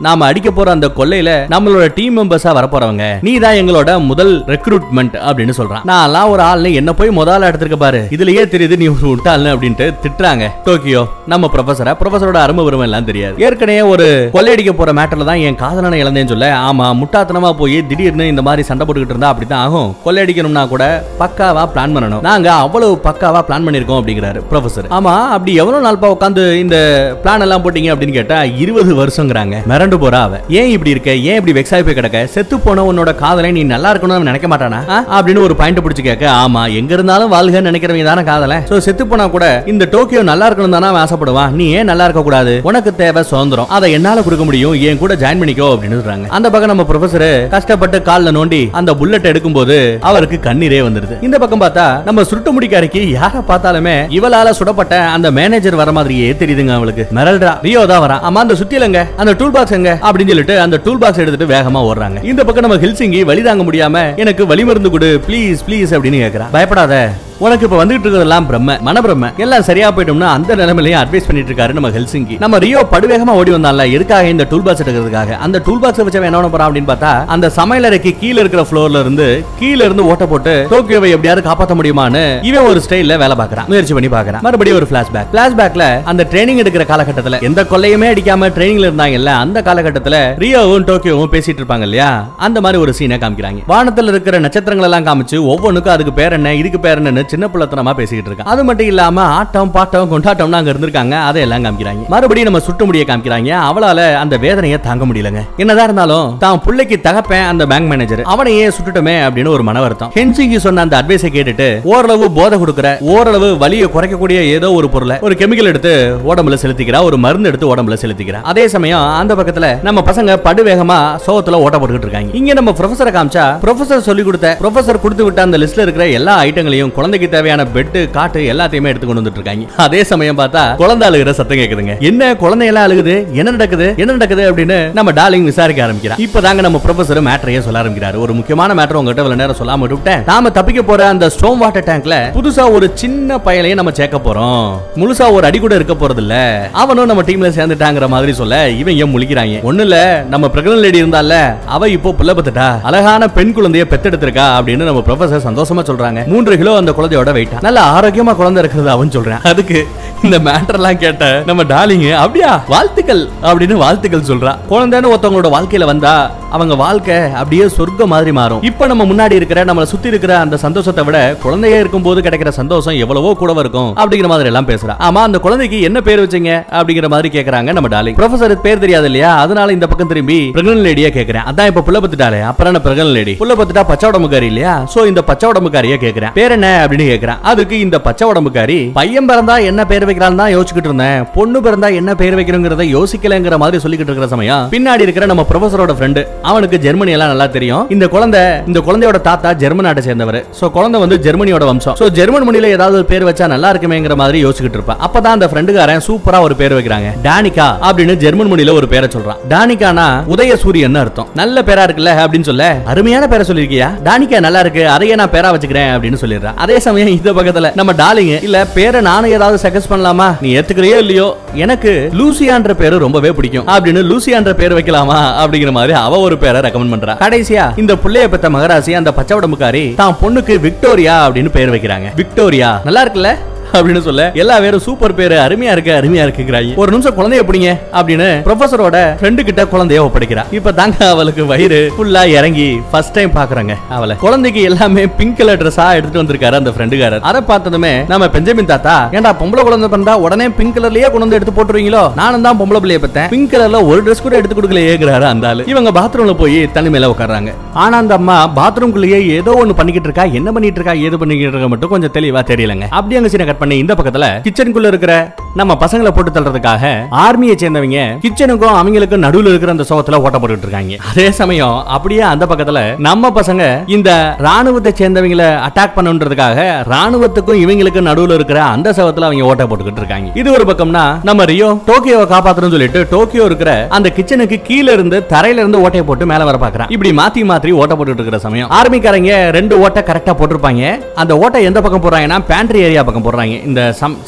[SPEAKER 1] நாம அடிக்க போற அந்த கொள்ளையில நம்மளோட டீம் மெம்பர்ஸா வரப்போறவங்க. நீ தான் எங்களோட முதல் ரெக்ரூட்மெண்ட் அப்படின்னு சொல்றான். நான் ஒரு ஆள்னு என்ன போய் முதல்ல எடுத்திருக்க பாரு. இதுலயே தெரியுது நீ ஒரு விட்டாள்னு அப்படின்ட்டு திட்டுறாங்க. டோக்கியோ நம்ம நம்ம ப்ரொஃபஸரை ப்ரொஃபஸரோட அருமை பெருமை எல்லாம் தெரியாது. ஏற்கனவே ஒரு கொள்ளையடிக்க போற மேட்டர்ல தான் என் காதலனை இழந்தேன்னு சொல்ல ஆமா முட்டாத்தனமா போய் திடீர்னு இந்த மாதிரி சண்டை போட்டுக்கிட்டு இருந்தா அப்படித்தான் ஆகும். கொள்ளையடிக்கணும்னா கூட பக்காவா பிளான் பண்ணணும். நாங்க அவ்வளவு பக்காவா பிளான் பண்ணிருக்கோம் அப்படிங்கிறாரு ப்ரொஃபஸர் ஆமா அப்படி எவ்வளவு நாள் உட்காந்து இந்த பிளான் எல்லாம் போட்டீங்க அப்படின்னு கேட்டா இருபது வருஷங்கிறாங்க. மிரண்டு போறா அவ. ஏன் இப்படி இருக்க? ஏன் இப்படி வெக்ஸாகி போய் கிடக்க? செத்து போன உன்னோட காதலை நீ நல்லா இருக்கணும்னு நினைக்க மாட்டானா? அப்படின்னு ஒரு பாயிண்ட் பிடிச்சு கேட்க ஆமா எங்க இருந்தாலும் வாழ்க நினைக்கிறவங்க தானே காதலை. சோ செத்து போனா கூட இந்த டோக்கியோ நல்லா இருக்கணும் தானே ஆசைப்படுவோம் வா நீ ஏன் நல்லா இருக்க கூடாது உனக்கு தேவை சுதந்திரம். அதை என்னால கொடுக்க முடியும். என் கூட ஜாயின் பண்ணிக்கோ அப்படின்னு சொல்றாங்க. அந்த பக்கம் நம்ம ப்ரொஃபசர் கஷ்டப்பட்டு கால்ல நோண்டி அந்த புல்லட் எடுக்கும்போது அவருக்கு கண்ணீரே வந்துருது. இந்த பக்கம் பார்த்தா நம்ம சுருட்டு முடிக்காரிக்கு யார பார்த்தாலுமே இவளால சுடப்பட்ட அந்த மேனேஜர் வர மாதிரியே தெரியுதுங்க அவளுக்கு. மெரல்டா ரியோ தான் வரா. ஆமா அந்த சுத்திலங்க அந்த டூல் பாக்ஸ் எங்க? அப்படின்னு சொல்லிட்டு அந்த டூல் பாக்ஸ் எடுத்துட்டு வேகமா ஓடுறாங்க. இந்த பக்கம் நம்ம ஹெல்சிங்கி வழி தாங்க முடியாம எனக்கு வலி மருந்து கொடு. ப்ளீஸ் ப்ளீஸ் அப்படின்னு கேக்குறா. பயப்படாத. உனக்கு இப்ப வந்துட்டு இருக்கிறதெல்லாம் பிரம்ம மனப்பிரம்ம. எல்லாம் சரியா போயிட்டோம்னா அந்த நிலைமையிலையும் அட்வைஸ் பண்ணிட்டு இருக்காரு நம்ம ஹெல்சிங்கி. நம்ம ரியோ படுவேகமா ஓடி வந்தான்ல எதுக்காக இந்த டூல் பாக்ஸ் எடுக்கிறதுக்காக? அந்த டூல் பாக்ஸ் வச்சு என்ன பண்ண போறான் அப்படின்னு பார்த்தா அந்த சமையலறைக்கு கீழ இருக்கிற ஃப்ளோர்ல இருந்து கீழ இருந்து ஓட்ட போட்டு டோக்கியோவை எப்படியாவது காப்பாற்ற முடியுமான்னு இவன் ஒரு ஸ்டைல்ல வேலை பார்க்கறான். முயற்சி பண்ணி பார்க்கறான். மறுபடியும் ஒரு பிளாஷ்பேக் பிளாஷ்பேக்ல அந்த ட்ரைனிங் எடுக்கிற காலகட்டத்துல எந்த கொள்ளையுமே அடிக்காம ட்ரைனிங்ல இருந்தாங்கல்ல அந்த காலகட்டத்துல ரியோவும் டோக்கியோவும் பேசிட்டு இருப்பாங்க இல்லையா? அந்த மாதிரி ஒரு சீனை காமிக்கிறாங்க. வானத்துல இருக்கிற நட்சத்திரங்கள் எல்லாம் காமிச்சு ஒவ்வொன்றுக்கும் அதுக்கு பேர் என்ன இதுக்கு பேர் என்னன்னு சின்ன பிள்ளைத்தனமா பேசிக்கிட்டு இருக்கான். அது மட்டும் இல்லாம ஆட்டம் பாட்டம் கொண்டாட்டம்னு அங்க இருந்திருக்காங்க. அதை எல்லாம் காமிக்கிறாங்க. மறுபடியும் நம்ம சுட்டு முடிய காமிக்கிறாங்க. அவளால அந்த வேதனையை தாங்க முடியலங்க. என்னதான் இருந்தாலும் தான் பிள்ளைக்கு தகப்பேன் அந்த பேங்க் மேனேஜர் அவனையே சுட்டுட்டோமே அப்படின்னு ஒரு மன வருத்தம் ஹென்சிங்கி சொன்ன அந்த அட்வைஸை கேட்டுட்டு ஓரளவு போதை கொடுக்குற ஓரளவு வலியை குறைக்கக்கூடிய ஏதோ ஒரு பொருளை ஒரு கெமிக்கல் எடுத்து உடம்புல செலுத்திக்கிறா. ஒரு மருந்து எடுத்து உடம்புல செலுத்திக்கிறா. அதே சமயம் அந்த பக்கத்துல நம்ம பசங்க படுவேகமா சோகத்துல ஓட்ட போட்டுக்கிட்டு இருக்காங்க. இங்க நம்ம ப்ரொஃபசரை காமிச்சா ப்ரொஃபசர் சொல்லி கொடுத்த ப்ரொஃபசர் கொடுத்து விட்ட அந்த லிஸ்ட்ல இருக்கிற எல்லா ஐட்டங்களையும் குழந்தை குழந்தைக்கு தேவையான பெட் காட்டு எல்லாத்தையுமே எடுத்து கொண்டு வந்துட்டு இருக்காங்க அதே சமயம் பார்த்தா குழந்தை அழுகிற சத்தம் கேக்குதுங்க. என்ன குழந்தை எல்லாம் அழுகுது? என்ன நடக்குது? என்ன நடக்குது அப்படின்னு நம்ம டார்லிங் விசாரிக்க ஆரம்பிக்கிறா இப்பதாங்க நம்ம ப்ரொஃபசர் மேட்டரையே சொல்ல ஆரம்பிக்கிறாரு. ஒரு முக்கியமான மேட்டர் உங்ககிட்ட இவ்வளவு நேரம் சொல்லாம விட்டுட்டேன். நாம தப்பிக்க போற அந்த ஸ்டோம் வாட்டர் டேங்க்ல புதுசா ஒரு சின்ன பயலையும் நம்ம சேர்க்க போறோம். முழுசா ஒரு அடி கூட இருக்க போறது இல்ல. அவனும் நம்ம டீம்ல சேர்ந்துட்டாங்கிற மாதிரி சொல்ல இவன் ஏன் முழிக்கிறாங்க? ஒண்ணு இல்ல நம்ம பிரெக்னன்ட் லேடி இருந்தால அவ இப்போ புள்ள பத்துட்டா. அழகான பெண் குழந்தைய பெத்தெடுத்திருக்கா அப்படின்னு நம்ம ப்ரொஃபசர் சந்தோஷமா சொல்றாங்க. மூன்று கிலோ அந்த குழந்தையோட வெயிட்டா நல்ல ஆரோக்கியமா குழந்தை இருக்கிறது அவன் சொல்றான். அதுக்கு இந்த மேட்டர் எல்லாம் கேட்ட நம்ம டார்லிங் அப்படியா வாழ்த்துக்கள் அப்படின்னு வாழ்த்துக்கள் சொல்றா. குழந்தைன்னு ஒருத்தவங்களோட வாழ்க்கையில வந்தா அவங்க வாழ்க்கை அப்படியே சொர்க்கம் மாதிரி மாறும். இப்ப நம்ம முன்னாடி இருக்கிற நம்மள சுத்தி இருக்கிற அந்த சந்தோஷத்தை விட குழந்தையா இருக்கும் போது கிடைக்கிற சந்தோஷம் எவ்வளவோ கூட இருக்கும் அப்படிங்கிற மாதிரி எல்லாம் பேசுறா. ஆமா அந்த குழந்தைக்கு என்ன பேர் வச்சீங்க அப்படிங்கிற மாதிரி கேக்குறாங்க நம்ம டார்லிங். ப்ரொஃபசர் பேர் தெரியாது இல்லையா? அதனால இந்த பக்கம் திரும்பி பிரெக்னன்ட் லேடியா கேக்குறேன். அதான் இப்ப புள்ள பத்துட்டாலே அப்புறம் என்ன பிரெக்னன்ட் லேடி புள்ள பத்துட்டா பச்சை உடம்புக்காரி இல்லையா? சோ இந்த பச்சை உடம்புக்காரியா கேக்குறேன். பேர் என்ன அப்படின்னு கேக்குறான். அதுக்கு இந்த பச்சை உடம்புக்காரி பையன் பிறந்தா என்ன பேர் வைக்கிறான்னு தான் யோசிச்சுக்கிட்டு இருந்தேன். பொண்ணு பிறந்தா என்ன பேர் வைக்கிறோங்கிறத யோசிக்கலங்கிற மாதிரி சொல்லிக்கிட்டு இருக்கிற சமயம் பின்னாடி இருக்கிற நம்ம ப்ரொஃபஸரோட ஃப்ரெண்டு அவனுக்கு ஜெர்மனி எல்லாம் நல்லா தெரியும். இந்த குழந்தை இந்த குழந்தையோட தாத்தா ஜெர்மன் நாட்டை சேர்ந்தவர். சோ குழந்தை வந்து ஜெர்மனியோட வம்சம். சோ ஜெர்மன் மொழியில ஏதாவது ஒரு பேர் வச்சா நல்லா இருக்குமேங்கிற மாதிரி யோசிச்சுட்டு இருப்பா அப்பதான் அந்த ஃப்ரெண்டுக்காரன் சூப்பரா ஒரு பேர் வைக்கிறாங்க. டானிகா அப்படின்னு ஜெர்மன் மொழியில ஒரு பேரை சொல்றான். டானிகானா உதய சூரியன் அர்த்தம். நல்ல பேரா இருக்குல்ல அப்படின்னு சொல்ல அருமையான பேரை சொல்லிருக்கியா டானிகா நல்லா இருக்கு அதையே நான் பேரா வச்சுக்கிறேன் அப்படின்னு சொல்லிடுறான். அதே சமயம் இந்த பக்கத்துல? நம்ம டாலிங் இல்ல பேரை நானும் ஏதாவது சஜஸ்ட் பண்ணலாமா? நீ ஏத்துக்கிறியோ இல்லையோ? எனக்கு லூசியான்ற பேரு ரொம்பவே பிடிக்கும். அப்படின்னு லூசியான்ற பேர் வைக்கலாமா? அப்படிங்கிற மாதிரி அவ ஒரு பேரை ரெக்கமெண்ட் பண்றா. கடைசியா இந்த புள்ளைய பெத்த மகராசி அந்த பச்சை உடம்புக்காரி தான் பொண்ணுக்கு விக்டோரியா அப்படின்னு பேர் வைக்கிறாங்க. விக்டோரியா நல்லா இருக்குல்ல? அப்படின்னு சொல்ல எல்லா பேரும் சூப்பர் பேரு அருமையா இருக்கு அருமையா இருக்குங்கிறாங்க. ஒரு நிமிஷம் குழந்தைய எப்படிங்க அப்படின்னு ப்ரொஃபஸரோட ஃப்ரெண்டு கிட்ட குழந்தைய ஒப்படைக்கிறா. இப்ப தாங்க அவளுக்கு வயிறு ஃபுல்லா இறங்கி ஃபர்ஸ்ட் டைம் பாக்குறாங்க அவளை. குழந்தைக்கு எல்லாமே பிங்க் கலர் ட்ரெஸ்ஸா எடுத்துட்டு வந்திருக்காரு அந்த ஃப்ரெண்டுக்காரர் அதை பார்த்ததுமே நம்ம பெஞ்சமின் தாத்தா ஏன்டா பொம்பளை குழந்தை பண்றா உடனே பிங்க் கலர்லயே கொண்டு வந்து எடுத்து போட்டுருவீங்களோ? நானும் தான் பொம்பளை பிள்ளைய பார்த்தேன் பிங்க் கலர்ல ஒரு ட்ரெஸ் கூட எடுத்து கொடுக்கலையேங்கிறாரு அந்த ஆளு. இவங்க பாத்ரூம்ல போய் தனிமையில உட்காராங்க உட்கார்றாங்க. ஆனா அந்த அம்மா பாத்ரூம்குள்ளேயே ஏதோ ஒன்னு பண்ணிக்கிட்டு இருக்கா என்ன பண்ணிட்டு இருக்கா ஏது பண்ணிக்கிட்டு இருக்கா மட்டும் கொஞ்சம் தெளிவா தெரியலங்க. அப்படி அங்க சீனை கட் பண்ணி இந்த பக்கத்துல கிச்சனுக்குள்ள இருக்கிற நம்ம பசங்களை போட்டு தள்ளுறதுக்காக ஆர்மியை சேர்ந்தவங்க கிச்சனுக்கும் அவங்களுக்கும் நடுவில் இருக்கிற அந்த சோகத்துல ஓட்ட போட்டுட்டு இருக்காங்க. அதே சமயம் அப்படியே அந்த பக்கத்துல நம்ம பசங்க இந்த ராணுவத்தை சேர்ந்தவங்களை அட்டாக் பண்ணுன்றதுக்காக ராணுவத்துக்கும் இவங்களுக்கு நடுவில் இருக்கிற அந்த சவத்துல அவங்க ஓட்ட போட்டுக்கிட்டு இருக்காங்க. இது ஒரு பக்கம்னா நம்ம ரியோ டோக்கியோவை காப்பாத்தணும்னு சொல்லிட்டு டோக்கியோ இருக்கிற அந்த கிச்சனுக்கு கீழ இருந்து தரையில இருந்து ஓட்டையை போட்டு மேல வர பாக்குறான். இப்படி மாத்தி மாத்தி ஓட்ட போட்டுட்டு இருக்கிற சமயம் ஆர்மிக்காரங்க ரெண்டு ஓட்டை கரெக்டா போட்டிருப்பாங்க. அந்த ஓட்டை எந்த பக்கம் போடுறாங்கன்னா பேண்ட்ரி ஏரியா பக்கம் போடுறாங்க. இந்த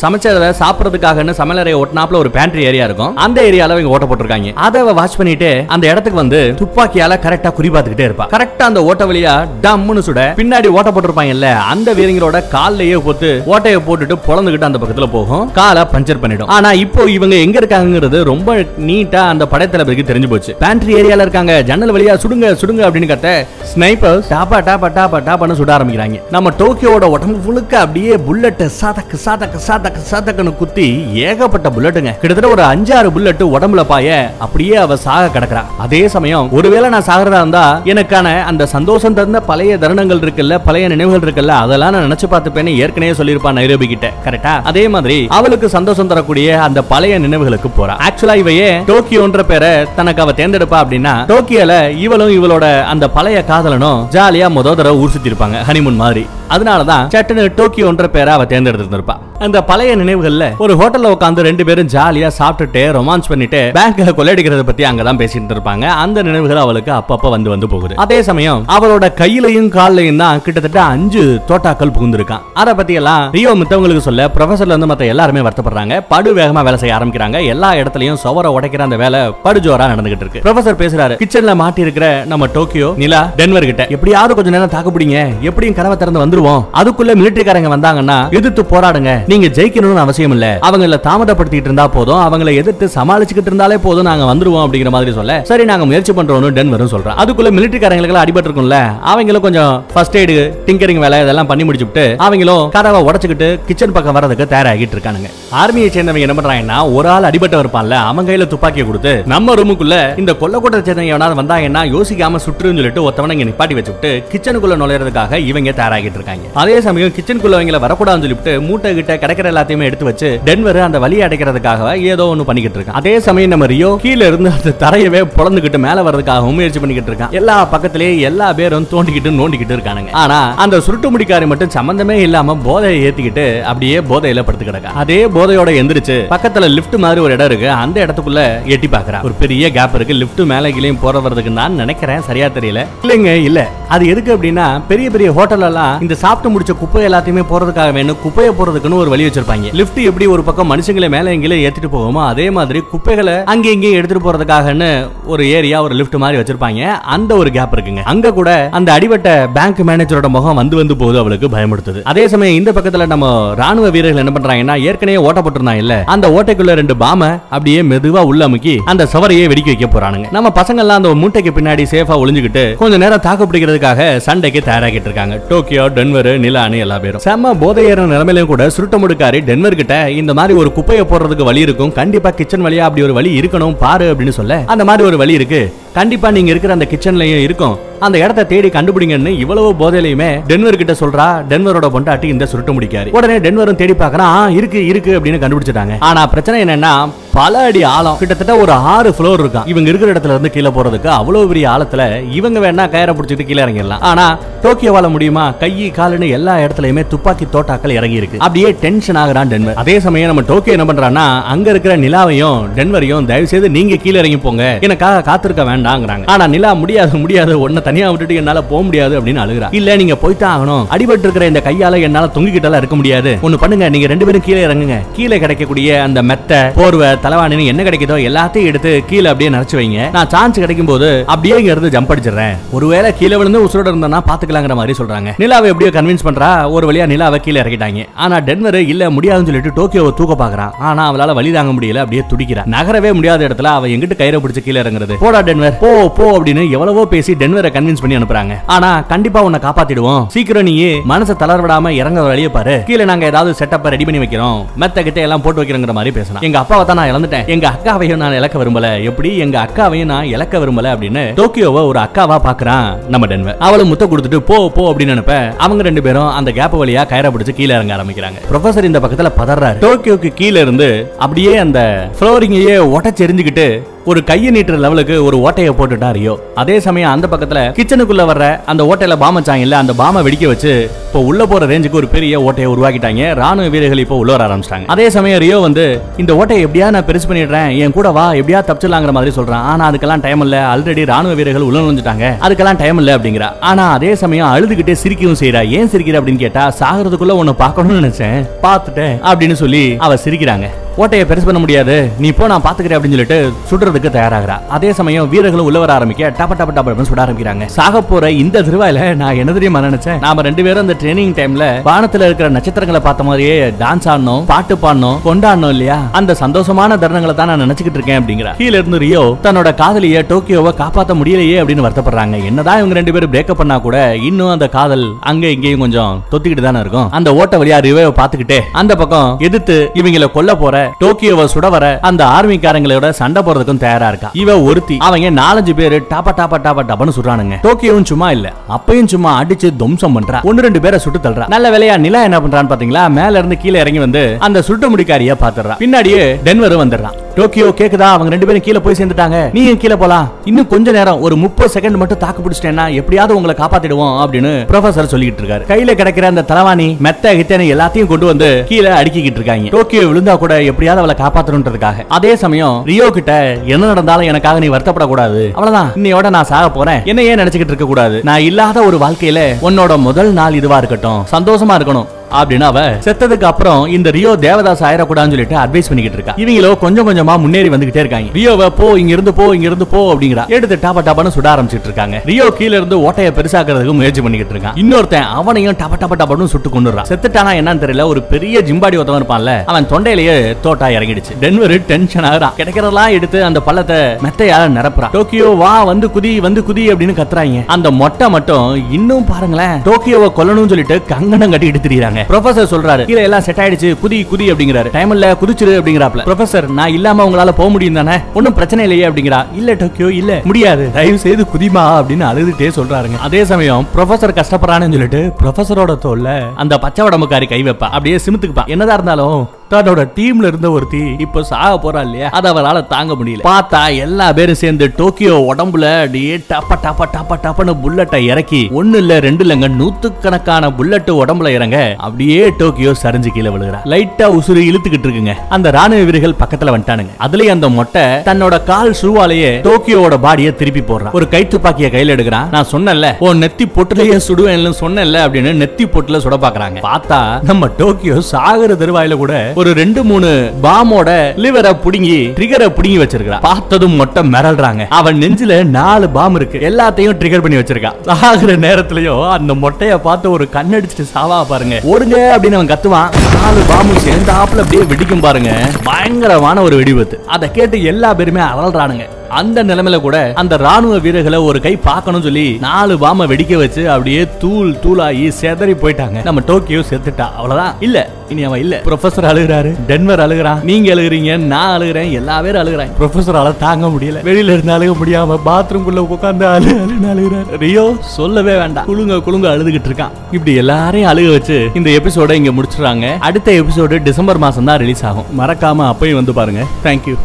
[SPEAKER 1] சமைச்சதை சாப்பிடறதுக்காகன்னு சமையலறையை ஒட்டினாப்ல ஒரு பேண்ட்ரி ஏரியா இருக்கும். அந்த ஏரியால இவங்க ஓட்ட போட்டிருக்காங்க. அதை வாட்ச் பண்ணிட்டு அந்த இடத்துக்கு வந்து துப்பாக்கியால கரெக்டா குறி பார்த்துக்கிட்டே இருப்பா. கரெக்டா அந்த ஓட்ட வழியா டம்னு சுட பின்னாடி ஓட்ட போட்டிருப்பாங்கல்ல அந்த வீரங்களோட கால்லையே போட்டு ஓட்டையை போட்டுட்டு பொழந்துகிட்டு அந்த பக்கத்துல போகும். காலை பஞ்சர் பண்ணிடும். ஆனா இப்போ இவங்க எங்க இருக்காங்கிறது ரொம்ப நீட்டா அந்த படைத்தளபதிக்கு தெரிஞ்சு போச்சு. பேண்ட்ரி ஏரியால இருக்காங்க. ஜன்னல் வழியா சுடுங்க சுடுங்க அப்படின்னு கத்த ஸ்னைப்பர் டாப்பா டாப்பா டாப்பா டாப்பான்னு சுட ஆரம்பிக்கிறாங்க. நம்ம டோக்கியோட உடம்பு முழுக்க அப்படியே புல்லட் சதக்க சாதக்கு சாதக்கு சாதக்குன்னு குத்தி ஏகப்பட்ட புல்லட்டுங்க. கிட்டத்தட்ட ஒரு அஞ்சாறு புல்லட் உடம்புல பாய அப்படியே அவ சாக கிடக்குறா. அதே சமயம் ஒருவேளை நான் சாகிறதா இருந்தா எனக்கான அந்த சந்தோஷம் தந்த பழைய தருணங்கள் இருக்குல்ல பழைய நினைவுகள் இருக்குல்ல அதெல்லாம் நான் நினைச்சு பார்த்துப்பேன்னு ஏற்கனவே சொல்லியிருப்பான் நைரோபி கிட்ட. கரெக்டா அதே மாதிரி அவளுக்கு சந்தோஷம் தரக்கூடிய அந்த பழைய நினைவுகளுக்கு போறா. ஆக்சுவலா இவையே டோக்கியோன்ற பேரை தனக்கு அவ தேர்ந்தெடுப்பா அப்படின்னா டோக்கியோல இவளும் இவளோட அந்த பழைய காதலனும் ஜாலியா முத தடவை ஊர் சுத்தி இருப்பாங்க ஹனிமூன் மாதிரி. அதனாலதான் சட்டுன்னு டோக்கியோன்ற பேரை அவ தேர்ந்தெடுத்திருந்திருப்பா. அந்த பழைய நினைவுகள்ல ஒரு ஹோட்டல்ல உட்காந்து ரெண்டு பேரும் ஜாலியா சாப்பிட்டுட்டு ரொமான்ஸ் பண்ணிட்டு பேங்க்ல கொள்ளையடிக்கிறத பத்தி அங்கதான் பேசிட்டு இருப்பாங்க. அந்த நினைவுகள் அவளுக்கு அப்பப்ப வந்து வந்து போகுது. அதே சமயம் அவளோட கையிலையும் கால்லையும் தான் கிட்டத்தட்ட அஞ்சு தோட்டாக்கள் புகுந்திருக்கான். அத பத்தி எல்லாம் ரியோ மித்தவங்களுக்கு சொல்ல ப்ரொஃபசர்ல இருந்து மத்த எல்லாருமே வருத்தப்படுறாங்க. படு வேகமா வேலை செய்ய ஆரம்பிக்கிறாங்க. எல்லா இடத்துலயும் சுவரை உடைக்கிற அந்த வேலை படுஜோரா நடந்துகிட்டு இருக்கு. ப்ரொஃபசர் பேசுறாரு கிச்சன்ல மாட்டி இருக்கிற நம்ம டோக்கியோ நிலா டென்வர் கிட்ட எப்படியாவது கொஞ்ச நேரம் தாக்குப்பிடிங்க. எப்படியும் கனவை திறந்து வந்துருவோம். அதுக்குள்ள மிலிட்டரிக்காரங்க வந்தாங்கன்னா எதிர்த்து போராடுங்க. நீங்க ஜெயிக்கணும்னு அவசியம் இல்ல. அவங்கள தாமதப்படுத்திட்டு இருந்தா போதும். அவங்கள எதிர்த்து சமாளிச்சுக்கிட்டு இருந்தாலே போதும். நாங்க வந்துருவோம் அப்படிங்கிற மாதிரி சொல்ல. சரி நாங்க முயற்சி பண்றோம்னு டென்வரும் சொல்றேன். அதுக்குள்ள மிலிட்டரிக்காரங்களுக்கு அடிபட்டு இருக்கும்ல அவங்களும் கொஞ்சம் ஃபர்ஸ்ட் எய்டு டிங்கரிங் வேலை இதெல்லாம் பண்ணி முடிச்சுட்டு அவங்களும் கதவை உடச்சுக்கிட்டு கிச்சன் பக்கம் வரதுக்கு தயாராகிட்டு இருக்கானுங்க. ஆர்மியை சேர்ந்தவங்க என்ன பண்றாங்கன்னா ஒரு ஆள் அடிபட்டு இருப்பான்ல அவன் கையில துப்பாக்கியை கொடுத்து நம்ம ரூமுக்குள்ள இந்த கொல்லக்கூட்டத்தை சேர்ந்தவங்க எவனாவது வந்தாங்கன்னா யோசிக்காம சுற்றுன்னு சொல்லிட்டு ஒருத்தவனை இங்க நிப்பாட்டி வச்சுட்டு கிச்சனுக்குள்ள நுழையறதுக்காக இவங்க தயாராகிட்டு இருக்காங்க. அதே சமயம் கிச்சனுக்குள்ள இவங்களை வரக்கூடாதுன்னு சொல்லிட்டு மூட்டை கிட்ட கிடைக்கிற எல்லாத்தையுமே எடுத்து வச்சு டென்வர் அந்த வழியை அடைக்கிறதுக்காக ஏதோ ஒன்று பண்ணிக்கிட்டு இருக்கான். அதே சமயம் நம்ம ரியோ கீழே இருந்து அந்த தரையவே பொழந்துகிட்டு மேல வர்றதுக்காக முயற்சி பண்ணிக்கிட்டு இருக்கான். எல்லா பக்கத்திலேயே எல்லா பேரும் தோண்டிக்கிட்டு நோண்டிக்கிட்டு இருக்கானுங்க. ஆனா அந்த சுருட்டு முடிக்காரி மட்டும் சம்பந்தமே இல்லாம போதையை ஏத்திக்கிட்டு அப்படியே போதையில படுத்து கிடக்கா. அதே போதையோட எந்திரிச்சு பக்கத்துல லிப்ட் மாதிரி ஒரு இடம் இருக்கு. அந்த இடத்துக்குள்ள எட்டி பாக்குறா. ஒரு பெரிய கேப் இருக்கு. லிப்ட் மேலே கீழே போற வரதுக்கு நான் நினைக்கிறேன். சரியா தெரியல. இல்லைங்க இல்ல. அது எதுக்கு அப்படின்னா பெரிய பெரிய ஹோட்டல் எல்லாம் இந்த சாப்பிட்டு முடிச்ச குப்பை எல்லாத்தையுமே போறதுக்காக வேணும். குப்பையை போறதுக்குன்னு ஒரு வழி வச்சிருப்பாங்க. லிப்ட் எப்படி ஒரு பக்கம் மனுஷங்களை மேல எங்கேயும் ஏத்திட்டு போகுமோ அதே மாதிரி குப்பைகளை அங்கே இங்கே எடுத்துட்டு போறதுக்காகன்னு ஒரு ஏரியா ஒரு லிப்ட் மாதிரி வச்சிருப்பாங்க. அந்த ஒரு கேப் இருக்குங்க. அங்க கூட அந்த அடிபட்ட பேங்க் மேனேஜரோட முகம் வந்து வந்து போகுது அவளுக்கு பயமுடுத்துது அதே சமயம் இந்த பக்கத்துல நம்ம ராணுவ வீரர்கள் என்ன பண்றாங்கன்னா ஏற்கனவே ஓட்டப்பட்டிருந்தான் இல்ல. அந்த ஓட்டைக்குள்ள ரெண்டு பாம அப்படியே மெதுவா உள்ள அமுக்கி அந்த சவரையே வெடிக்க வைக்க போறானுங்க. நம்ம பசங்க எல்லாம் அந்த மூட்டைக்கு பின்னாடி சேஃபா ஒளிஞ்சுக்கிட்டு கொஞ்ச நேரம் தாக்கு பிடிக்கிறதுக்காக சண்டைக்கு தயாராகிட்டு இருக்காங்க. டோக்கியோ டென்வர் நிலானு எல்லா பேரும். செம்ம போதையேற நிலைமையிலும் கூட சுருட்ட முடுக்காரி டென்வர் கிட்ட இந்த மாதிரி ஒரு குப்பையை போடுறதுக்கு வழி இருக்கும். கண்டிப்பா கிச்சன் வழியா அப்படி ஒரு வழி இருக்கணும். பாரு அப்படின்னு சொல்ல அந்த மாதிரி ஒரு வழி இருக்கு. கண்டிப்பா நீங்க இருக்கிற அந்த கிச்சன்லயும் இருக்கும். அந்த இடத்த தேடி கண்டுபிடிங்கன்னு இவ்வளவு போதையிலுமே டென்வர் கிட்ட சொல்றா. டென்வரோட பொண்டாட்டி இந்த சுருட்டு முடிக்காரு. உடனே டென்வரும் தேடி பார்க்கறான் இருக்கு இருக்கு அப்படின்னு கண்டுபிடிச்சிட்டாங்க. ஆனா பிரச்சனை என்னன்னா பல அடி ஆழம். கிட்டத்தட்ட ஒரு ஆறு ஃப்ளோர் இருக்கும் இவங்க இருக்கிற இடத்துல இருந்து கீழே போறதுக்கு அவ்வளவு பெரிய ஆழத்துல இவங்க வேணா கயிறை பிடிச்சிட்டு கீழே இறங்கிடலாம். ஆனா டோக்கியோ வாழ முடியுமா? கை காலுன்னு எல்லா இடத்துலயுமே துப்பாக்கி தோட்டாக்கள் இறங்கி இருக்கு அப்படியே டென்ஷன் ஆகுறான் டென்வர். அதே சமயம் நம்ம டோக்கியோ என்ன பண்றான்னா அங்க இருக்கிற நிலாவையும் டென்வரையும் தயவு செய்து நீங்க கீழே இறங்கி போங்க. எனக்காக காத்திருக்க வேண்டாங்கிறாங்க. ஆனா நிலா முடியாது முடியாது. ஒன்ன தனியா விட்டுட்டு என்னால போக முடியாது அப்படின்னு அழுகிறா. இல்ல நீங்க போய்தான் ஆகணும். அடிபட்டு இருக்கிற இந்த கையால என்னால தொங்கிக்கிட்டால இருக்க முடியாது. ஒண்ணு பண்ணுங்க. நீங்க ரெண்டு பேரும் கீழே இறங்குங்க. கீழே கிடைக்கக்கூடிய அந்த மெத்த போர்வை தலைவாணின்னு என்ன கிடைக்குதோ எல்லாத்தையும் எடுத்து கீழே அப்படியே நினைச்சு வைங்க. நான் சான்ஸ் கிடைக்கும் போது அப்படியே இங்க இருந்து ஜம்ப் அடிச்சிடுறேன். ஒருவேளை கீழே விழுந்து உசுரோட இருந்தனா பாத்துக்கலாங்கிற மாதிரி சொல்றாங்க. நிலாவை எப்படியோ கன்வின்ஸ் பண்றா ஒரு வழியா நிலாவை கீழே இறக்கிட்டாங்க. ஆனா டென்வர் இல்ல முடியாதுன்னு சொல்லிட்டு டோக்கியோவை தூக்க பாக்குறான் ஆனா அவளால வழி தாங்க முடியல அப்படியே துடிக்கிறா. நகரவே முடியாத இடத்துல அவ எங்கிட்டு கயிறை பிடிச்சு கீழே இறங்குறது? போடா டென்வர் போ போ அப்படின்னு எவ்வளவோ பேசி டென்வரை கன்வின்ஸ் பண்ணி அனுப்புறாங்க. ஆனா கண்டிப்பா உன்னை காப்பாத்திடுவோம். சீக்கிரம் நீ மனசை தளர்விடாம இறங்க வழியை பாரு. கீழே நாங்க ஏதாவது செட்டப்பை ரெடி பண்ணி வைக்கிறோம். மெத்த கிட்ட எல்லாம் போட்டு வைக்கிறோங்கிற மாதிரி பேசலாம் எங்க அப்பாவை தான் நான் இழந்துட்டேன் எங்க அக்காவையும் நான் இழக்க விரும்பல. எப்படி எங்க அக்காவையும் நான் இழக்க விரும்பல அப்படின்னு டோக்கியோவை ஒரு அக்காவா பாக்குறான் நம்ம டென்வர். அவளும் முத்த கொடுத்துட்டு போ போ அப்படின்னு நினைப்ப. அவங்க ரெண்டு பேரும் அந்த கேப் வழியா கயிறை பிடிச்சு கீழே இறங்க ஆரம்பிக்கிறாங்க. ப்ரொஃபசர் இந்த பக்கத்துல பதறாரு. டோக்கியோக்கு கீழே இருந்து அப்படியே அந்த ஃப்ளோரிங்கையே உடச்செறிஞ்சுக்கிட்டு ஒரு கையை நீட்டுற லெவலுக்கு ஒரு ஓட்டையை போட்டுட்டா ரியோ அதே சமயம் அந்த பக்கத்துல கிச்சனுக்குள்ள வர்ற அந்த ஓட்டையில பாமச்சாங்க இல்ல அந்த பாமை வெடிக்க வச்சு இப்போ உள்ள போற ரேஞ்சுக்கு ஒரு பெரிய ஓட்டையை உருவாக்கிட்டாங்க. ராணுவ வீரர்கள் இப்போ உள்ள வர ஆரம்பிச்சிட்டாங்க. அதே சமயம் ரியோ வந்து இந்த ஓட்டையை எப்படியா நான் பெருசு பண்ணிடுறேன். என் கூட வா எப்படியா தப்பிச்சிடலாங்கிற மாதிரி சொல்றான். ஆனா அதுக்கெல்லாம் டைம் இல்ல. ஆல்ரெடி ராணுவ வீரர்கள் உள்ள நுழைஞ்சிட்டாங்க. அதுக்கெல்லாம் டைம் இல்ல அப்படிங்கிறா. ஆனா அதே சமயம் அழுதுகிட்டே சிரிக்கவும் செய்யறா ஏன் சிரிக்கிற அப்படின்னு கேட்டா சாகிறதுக்குள்ள உன்னை பார்க்கணும்னு நினைச்சேன். பார்த்துட்டேன் அப்படின்னு சொல்லி அவ சிரிக்கிறாங்க. ஓட்டையை பெருசு பண்ண முடியாது. நீ போ நான் பாத்துக்கிறேன் அப்படின்னு சொல்லிட்டு சுடுறதுக்கு தயாராகிறா. அதே சமயம் வீரர்களும் உள்ள வர ஆரம்பிக்க டப்ப டப்ப டப்ப சுட ஆரம்பிக்கிறாங்க. சாக போற இந்த திருவாயில நான் என்ன தெரியுமா நினைச்சேன்? நாம ரெண்டு பேரும் அந்த ட்ரைனிங் டைம்ல வானத்துல இருக்கிற நட்சத்திரங்களை பார்த்த மாதிரியே டான்ஸ் ஆடணும் பாட்டு பாடணும் கொண்டாடணும் இல்லையா? அந்த சந்தோஷமான தருணங்களை தான் நான் நினைச்சுக்கிட்டு இருக்கேன் அப்படிங்கிற. கீழ இருந்து ரியோ தன்னோட காதலிய டோக்கியோவை காப்பாத்த முடியலையே அப்படின்னு வருத்தப்படுறாங்க. என்னதான் இவங்க ரெண்டு பேரும் பிரேக்கப் பண்ணா கூட இன்னும் அந்த காதல் அங்க இங்கேயும் கொஞ்சம் தொத்திக்கிட்டு தானே இருக்கும். அந்த ஓட்ட வழியா ரியோவை பாத்துக்கிட்டே அந்த பக்கம் எதிர்த்து இவங்களை கொல்ல போற டோக்கியோவை சுட வர அந்த ஆர்மிக்காரங்களோட சண்டை போறதுக்கும் தயாரா இருக்கா? இவ ஒருத்தி. அவங்க நாலஞ்சு பேர் டாப்பா டாப்பா டாப்பா டாப்பான்னு சுடுறானுங்க. டோக்கியோவும் சும்மா இல்ல. அப்பையும் சும்மா அடிச்சு துவம்சம் பண்றா. ஒன்னு ரெண்டு பேரை சுட்டு தள்ளுறா. நல்ல வேலையா நிலா என்ன பண்றான்னு பாத்தீங்களா? மேல இருந்து கீழே இறங்கி வந்து அந்த சுட்டு முடிக்காரிய பாத்துறா பின்னாடியே டென்வரும் வந்துடுறான் டோக்கியோ கேக்குதா? அவங்க ரெண்டு பேரும் கீழே போய் சேர்ந்துட்டாங்க. நீயும் கீழே போலாம். இன்னும் கொஞ்ச நேரம் ஒரு முப்பது செகண்ட் மட்டும் தாக்கு பிடிச்சிட்டேன்னா எப்படியாவது உங்களை காப்பாத்திடுவோம் அப்படின்னு ப்ரொஃபசர் சொல்லிட்டு இருக்காரு. கையில கிடைக்கிற அந்த தலவாணி மெத்த கித்தனை எல்லாத்தையும் கொண்டு வந்து கீழே அடுக்கிக்கிட்டு இருக்காங்க. டோக்கியோ விழுந்தா கூட எப்படியாவது அவளை காப்பாத்தணுன்றதுக்காக. அதே சமயம் ரியோ கிட்ட என்ன நடந்தாலும் எனக்காக நீ வருத்தப்படக்கூடாது. அவ்வளவுதான். இன்னையோட நான் சாக போறேன். என்ன ஏன் நினைச்சுக்கிட்டு இருக்க கூடாது நான் இல்லாத ஒரு வாழ்க்கையில உன்னோட முதல் நாள் இதுவா இருக்கட்டும். சந்தோஷமா இருக்கணும். அப்படின்னு அவ செத்ததுக்கு அப்புறம் இந்த ரியோ தேவதாஸ் ஆயிடக்கூடாதுன்னு சொல்லிட்டு அட்வைஸ் பண்ணிக்கிட்டு இருக்கா. இவங்களோ கொஞ்சம் கொஞ்சமா முன்னேறி வந்துகிட்டே இருக்காங்க. ரியோவை போ இங்க இருந்து போ இங்க இருந்து போ அப்படிங்கிறா. எடுத்து டாப்பா டாப்பான்னு சுட ஆரம்பிச்சிட்டு இருக்காங்க. ரியோ கீழ இருந்து ஓட்டைய பெருசாக்குறதுக்கு முயற்சி பண்ணிக்கிட்டு இருக்கான். இன்னொருத்தன் அவனையும் டப்ப டப்ப டப்பன்னு சுட்டு கொண்டுறான் செத்துட்டானா என்னன்னு தெரியல. ஒரு பெரிய ஜிம்பாடி ஒருத்தவன் இருப்பான்ல அவன் தொண்டையிலேயே தோட்டா இறங்கிடுச்சு. Denver tension ஆகுறான். கிடைக்கிறதெல்லாம் எடுத்து அந்த பள்ளத்தை மெத்தையால நிரப்புறான் டோக்கியோ வா வந்து குதி வந்து குதி அப்படின்னு கத்துறாங்க. அந்த மொட்டை மட்டும் இன்னும் பாருங்களேன் டோக்கியோவை கொல்லணும்னு சொல்லிட்டு கங்கணம் கட்டிட்டு திரியுறாங்க. ப்ரொஃபசர் சொல்றாரு. கீழே எல்லாம் செட் ஆயிடுச்சு. குதி குதி அப்படிங்கிறாரு. டைம் இல்ல குதிச்சிரு அப்படிங்கிறாப்ல ப்ரொஃபசர் நான் இல்லாம உங்களால போக முடியும் தானே? ஒன்னும் பிரச்சனை இல்லையே அப்படிங்கிறா. இல்ல டோக்கியோ இல்ல. முடியாது. தயவு செய்து குதிமா அப்படின்னு அழுதுட்டே சொல்றாருங்க. அதே சமயம் ப்ரொஃபசர் கஷ்டப்படுறான்னு சொல்லிட்டு ப்ரொஃபசரோட தோல்ல அந்த பச்சை உடம்புக்காரி கை வைப்பா. அப்படியே சிமித்துக்குப்பா. என்னதா இருந்தாலும் தன்னோட டீம்ல இருந்த ஒருத்தி இப்ப சாக போறா இல்லையா? அது அவரால தாங்க முடியல. பார்த்தா எல்லா பேரும் சேர்ந்து டோக்கியோ உடம்புல அப்படியே டப்ப டப்ப டப்ப டப்பன்னு புல்லட்டை இறக்கி ஒண்ணு இல்ல ரெண்டு இல்லங்க நூத்துக்கணக்கான புல்லட் உடம்புல இறங்க அப்படியே டோக்கியோ சரிஞ்சு கீழே விழுகிறா. லைட்டா உசுறு இழுத்துக்கிட்டு இருக்குங்க. அந்த ராணுவ வீரர்கள் பக்கத்துல வந்துட்டானுங்க. அதுலயும் அந்த மொட்டை தன்னோட கால் ஷூவாலேயே டோக்கியோவோட பாடியை திருப்பி போடுறான் ஒரு கை துப்பாக்கிய கையில எடுக்கிறான். நான் சொன்னேன்ல ஓ நெத்தி பொட்டுலயே சுடுவேன் சொன்னேன்ல அப்படின்னு நெத்தி பொட்டுல சுட பாக்குறாங்க பார்த்தா நம்ம டோக்கியோ சாகர தருவாயில கூட ஒரு ரெண்டு மூணு பாமோட லிவரை புடுங்கி ட்ரிகரை புடுங்கி வச்சிருக்கா பார்த்ததும் மொட்டை மிரள்றாங்க அவன் நெஞ்சில நாலு பாம் இருக்கு. எல்லாத்தையும் ட்ரிகர் பண்ணி வச்சிருக்கா சாகுற நேரத்திலயும் அந்த மொட்டைய பார்த்து ஒரு கண்ணடிச்சிட்டு சாவா பாருங்க. ஓடுங்க அப்படின்னு அவன் கத்துவான். நாலு பாம்பு சேர்ந்தாப்புல அப்படியே வெடிக்கும் பாருங்க. பயங்கரமான ஒரு வெடிவத்து அதை கேட்டு எல்லா பேருமே அலறானுங்க அந்த நிலைமையில கூட அந்த ராணுவ வீரர்களை ஒரு கை பார்க்கணும் சொல்லி நாலு பாம வெடிக்க வச்சு அப்படியே தூள் தூளாகி செதறி போயிட்டாங்க. நம்ம டோக்கியோ செத்துட்டா. அவ்வளவுதான். இல்ல இனி அவன் இல்ல. ப்ரொஃபசர் அழுகிறாரு. டென்வர் அழுகுறான். நீங்க அழுகுறீங்க நான் அழுகுறேன். எல்லா பேரும் அழுகுறாங்க. ப்ரொஃபசரால தாங்க முடியல. வெளியில இருந்து அழுக முடியாம பாத்ரூம் குள்ள உட்காந்து அழு அழுன்னு அழுகிறாரு. ரியோ சொல்லவே வேண்டாம். குழுங்க குழுங்க அழுதுகிட்டு இருக்கான். இப்படி எல்லாரையும் அழுக வச்சு இந்த எபிசோட இங்க முடிச்சிடுறாங்க. அடுத்த எபிசோடு டிசம்பர் மாசம் தான் ரிலீஸ் ஆகும். மறக்காம அப்பயும் வந்து பாருங்க. தேங்க்யூ